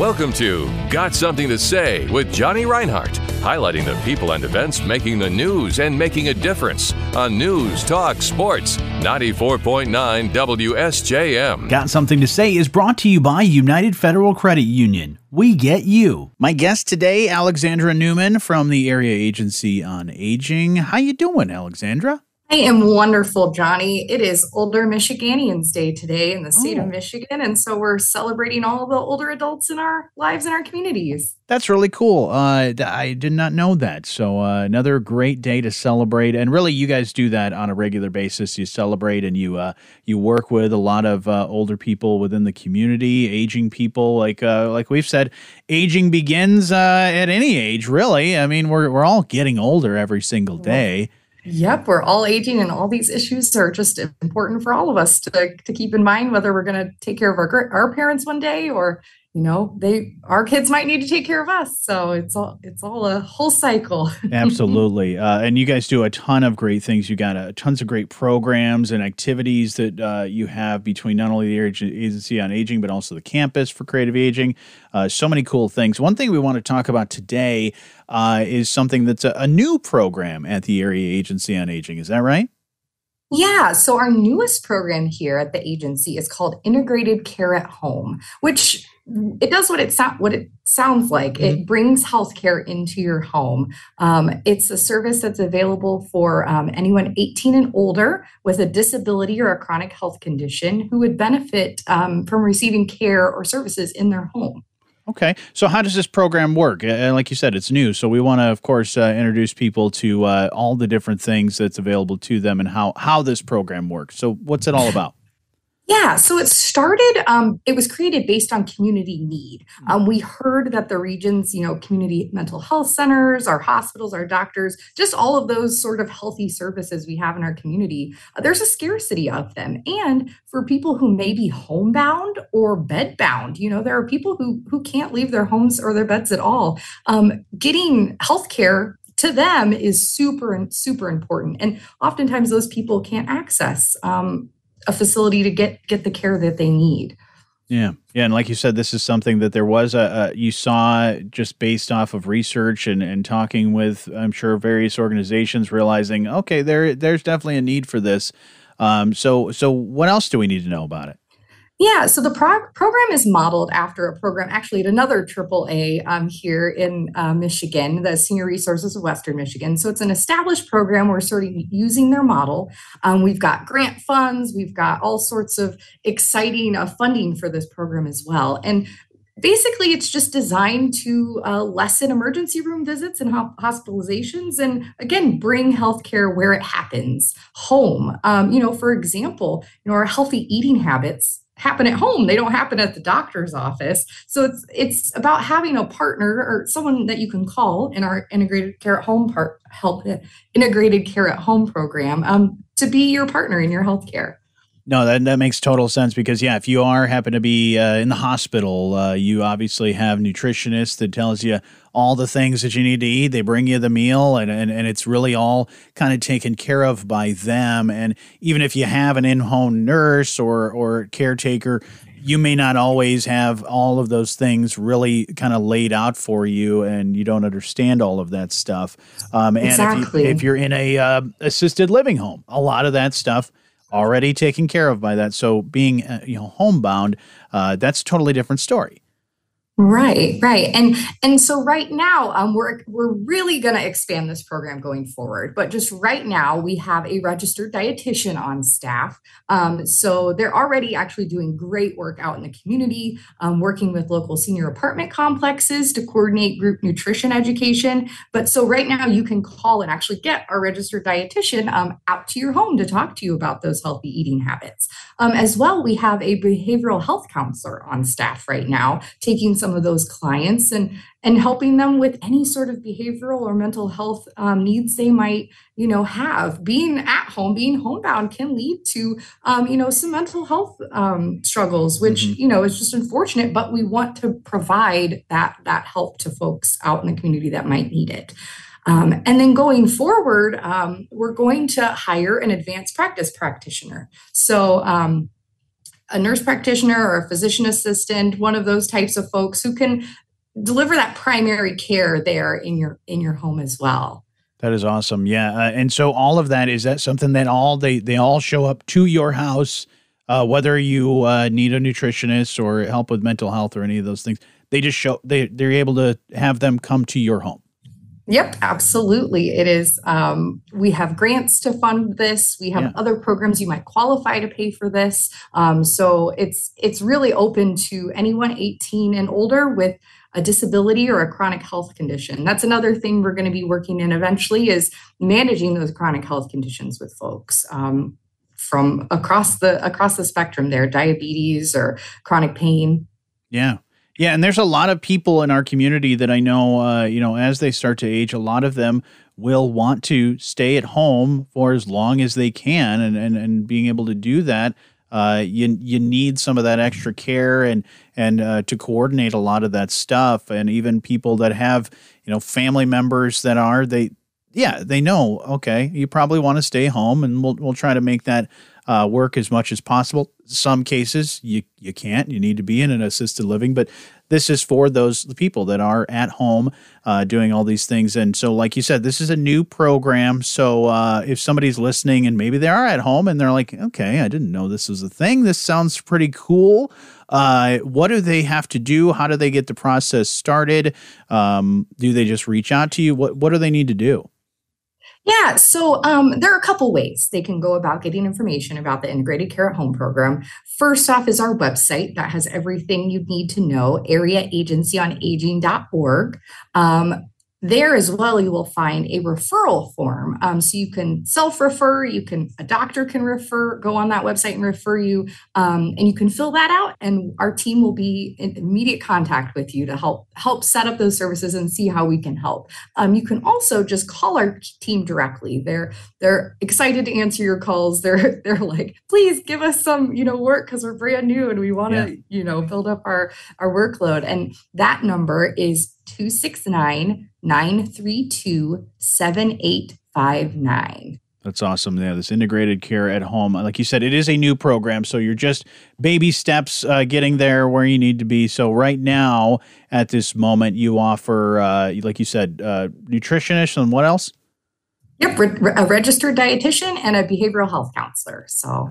Welcome to Got Something to Say with Johnny Reinhardt, highlighting the people and events making the news and making a difference on News Talk Sports 94.9 WSJM. Got Something to Say is brought to you by United Federal Credit Union. We get you. My guest today, Alexandra Newman from the Area Agency on Aging. How you doing, Alexandra? I am wonderful, Johnny. It is Older Michiganians Day today in the state oh. of Michigan. And so we're celebrating all the older adults in our lives in our communities. That's really cool. Uh, I did not know that. So, uh, another great day to celebrate. And really, you guys do that on a regular basis. You celebrate and you uh, you work with a lot of uh, older people within the community, aging people. Like uh, like we've said, aging begins uh, at any age, really. I mean, we're, we're all getting older every single day. Yep, we're all aging, and all these issues are just important for all of us to, to keep in mind whether we're going to take care of our our parents one day or you know they our kids might need to take care of us. So it's all it's all a whole cycle. Absolutely. Uh, and you guys do a ton of great things. You got uh, tons of great programs and activities that uh, you have between not only the agency on aging but also the campus for creative aging. Uh, so many cool things. One thing we want to talk about today uh, is something that's a, a new program at the area agency on aging. Is that right? Yeah, so our newest program here at the agency is called Integrated Care at Home, which it does what it so- what it sounds like. Mm-hmm. It brings healthcare into your home. Um, it's a service that's available for um, anyone 18 and older with a disability or a chronic health condition who would benefit um, from receiving care or services in their home. Okay, so how does this program work? Uh, like you said, it's new, so we want to, of course, uh, introduce people to uh, all the different things that's available to them and how how this program works. So, what's it all about? Yeah, so it started, um, it was created based on community need. Hmm. Um, we heard that the region's, you know, community mental health centers, our hospitals, our doctors, just all of those sort of healthy services we have in our community, uh, there's a scarcity of them. And for people who may be homebound or bedbound, you know, there are people who, who can't leave their homes or their beds at all. Um, getting healthcare to them is super super important and oftentimes those people can't access um, a facility to get get the care that they need. Yeah, yeah, and like you said, this is something that there was a, a, you saw just based off of research and, and talking with I'm sure various organizations, realizing okay, there there's definitely a need for this. Um, so so what else do we need to know about it? Yeah, so the prog- program is modeled after a program actually at another AAA um, here in uh, Michigan, the Senior Resources of Western Michigan. So it's an established program. We're sort of using their model. Um, we've got grant funds, we've got all sorts of exciting uh, funding for this program as well. And basically it's just designed to uh, lessen emergency room visits and hospitalizations and again bring healthcare where it happens home um, you know for example you know our healthy eating habits happen at home. They don't happen at the doctor's office. So it's it's about having a partner or someone that you can call in our integrated care at home part help integrated care at home program um, to be your partner in your healthcare no, that, that makes total sense because yeah, if you are happen to be uh, in the hospital, uh, you obviously have nutritionists that tells you all the things that you need to eat. They bring you the meal, and and, and it's really all kind of taken care of by them. And even if you have an in-home nurse or or caretaker, you may not always have all of those things really kind of laid out for you, and you don't understand all of that stuff. Um, and exactly. if, you, if you're in a uh, assisted living home, a lot of that stuff already taken care of by that. So being uh, you know homebound, uh, that's a totally different story. Right, right, and and so right now, um, we're we're really going to expand this program going forward. But just right now, we have a registered dietitian on staff. Um, so they're already actually doing great work out in the community, um, working with local senior apartment complexes to coordinate group nutrition education. But so right now, you can call and actually get our registered dietitian um, out to your home to talk to you about those healthy eating habits. Um, as well, we have a behavioral health counselor on staff right now, taking some of those clients and and helping them with any sort of behavioral or mental health um, needs they might you know have. Being at home, being homebound, can lead to um, you know some mental health um, struggles, which mm-hmm. you know is just unfortunate. But we want to provide that that help to folks out in the community that might need it. Um, and then going forward, um, we're going to hire an advanced practice practitioner. So, um, a nurse practitioner or a physician assistant, one of those types of folks who can deliver that primary care there in your in your home as well. That is awesome. Yeah, uh, and so all of that is that something that all they they all show up to your house, uh, whether you uh, need a nutritionist or help with mental health or any of those things. They just show they they're able to have them come to your home. Yep, absolutely. It is. Um, we have grants to fund this. We have yeah. other programs you might qualify to pay for this. Um, so it's it's really open to anyone 18 and older with a disability or a chronic health condition. That's another thing we're going to be working in eventually is managing those chronic health conditions with folks. Um, from across the across the spectrum there diabetes or chronic pain yeah yeah, and there's a lot of people in our community that I know, uh, you know, as they start to age, a lot of them will want to stay at home for as long as they can, and and, and being able to do that, uh, you you need some of that extra care and and uh, to coordinate a lot of that stuff, and even people that have you know family members that are they yeah they know okay you probably want to stay home, and we'll we'll try to make that uh, work as much as possible. Some cases you you can't. You need to be in an assisted living, but this is for those people that are at home uh, doing all these things. And so, like you said, this is a new program. So uh, if somebody's listening and maybe they are at home and they're like, okay, I didn't know this was a thing. This sounds pretty cool. Uh, what do they have to do? How do they get the process started? Um, do they just reach out to you? What What do they need to do? Yeah, so um, there are a couple ways they can go about getting information about the Integrated Care at Home program. First off is our website that has everything you need to know, areaagencyonaging.org. Um, there as well you will find a referral form. Um, so you can self-refer you can a doctor can refer go on that website and refer you um, and you can fill that out and our team will be in immediate contact with you to help help set up those services and see how we can help. Um, you can also just call our team directly. They're they're excited to answer your calls. They're they're like please give us some you know work because we're brand new and we want to yeah. you know build up our our workload. And that number is 269 932 7859. That's awesome. Yeah, this integrated care at home. Like you said, it is a new program. So you're just baby steps uh, getting there where you need to be. So, right now, at this moment, you offer, uh, like you said, uh, nutritionist and what else? Yep, re- a registered dietitian and a behavioral health counselor. So,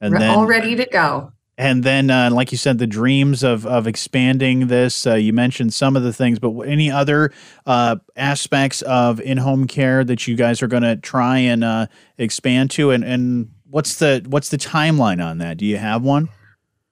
and then, all ready to go and then uh, like you said the dreams of of expanding this uh, you mentioned some of the things but any other uh, aspects of in-home care that you guys are going to try and uh, expand to? And and what's the what's the timeline on that? Do you have one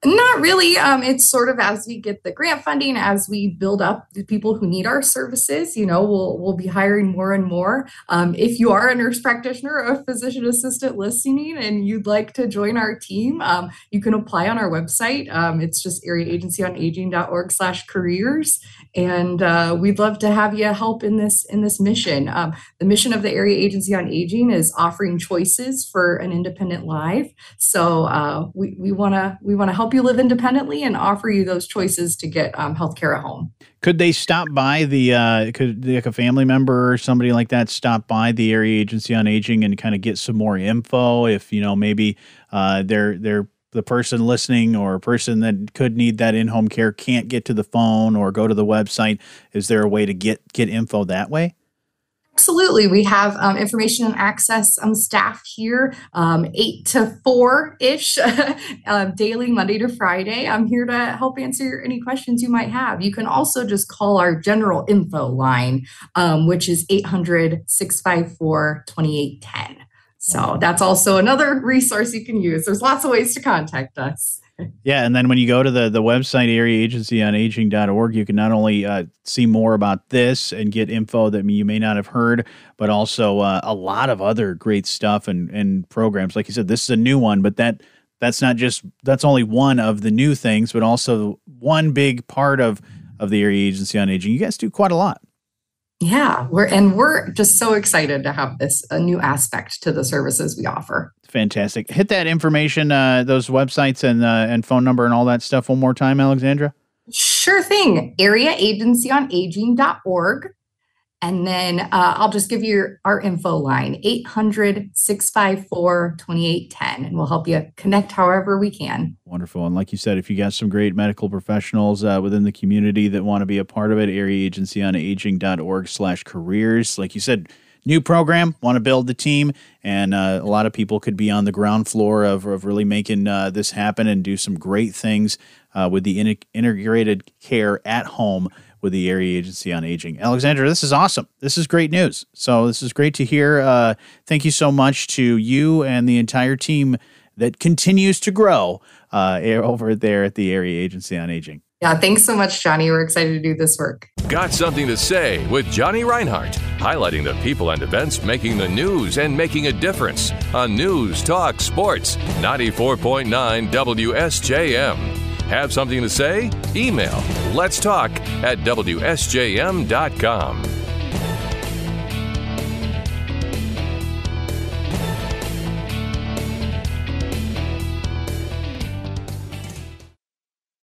not really. Um, it's sort of as we get the grant funding, as we build up the people who need our services, you know, we'll we'll be hiring more and more. Um, if you are a nurse practitioner or a physician assistant listening and you'd like to join our team, um, you can apply on our website. Um, it's just areaagencyonaging.org slash careers. And uh, we'd love to have you help in this in this mission. Um, the mission of the Area Agency on Aging is offering choices for an independent life. So uh, we we want to we want to help help you live independently and offer you those choices to get um, healthcare at home. Could they stop by the? Uh, could like a family member or somebody like that stop by the area agency on aging and kind of get some more info? If you know maybe uh, they're they're the person listening or a person that could need that in-home care can't get to the phone or go to the website is there a way to get get info that way Absolutely. We have um, information and access on staff here, um, 8 to 4 ish uh, daily, Monday to Friday. I'm here to help answer any questions you might have. You can also just call our general info line, um, which is 800 654 2810. So that's also another resource you can use. There's lots of ways to contact us yeah, and then when you go to the the website areaagencyonaging.org, you can not only uh, see more about this and get info that you may not have heard, but also uh, a lot of other great stuff and and programs. Like you said, this is a new one, but that that's not just that's only one of the new things, but also one big part of of the area agency on aging. You guys do quite a lot. Yeah, we're and we're just so excited to have this a new aspect to the services we offer. Fantastic. Hit that information, uh, those websites and uh, and phone number and all that stuff one more time, Alexandra. Sure thing. Area Agency on Aging.org And then uh, I'll just give you our info line 800 654 2810, and we'll help you connect however we can. Wonderful. And like you said, if you got some great medical professionals uh, within the community that want to be a part of it, areaagencyonaging.org slash careers. Like you said, new program, want to build the team, and uh, a lot of people could be on the ground floor of, of really making uh, this happen and do some great things uh, with the in- integrated care at home with the Area Agency on Aging. Alexandra, this is awesome. This is great news. So this is great to hear. Uh, thank you so much to you and the entire team that continues to grow uh, over there at the Area Agency on Aging. Yeah, thanks so much, Johnny. We're excited to do this work. Got something to say with Johnny Reinhardt, highlighting the people and events making the news and making a difference on News Talk Sports 94.9 WSJM. Have something to say? Email let's talk at WSJM.com.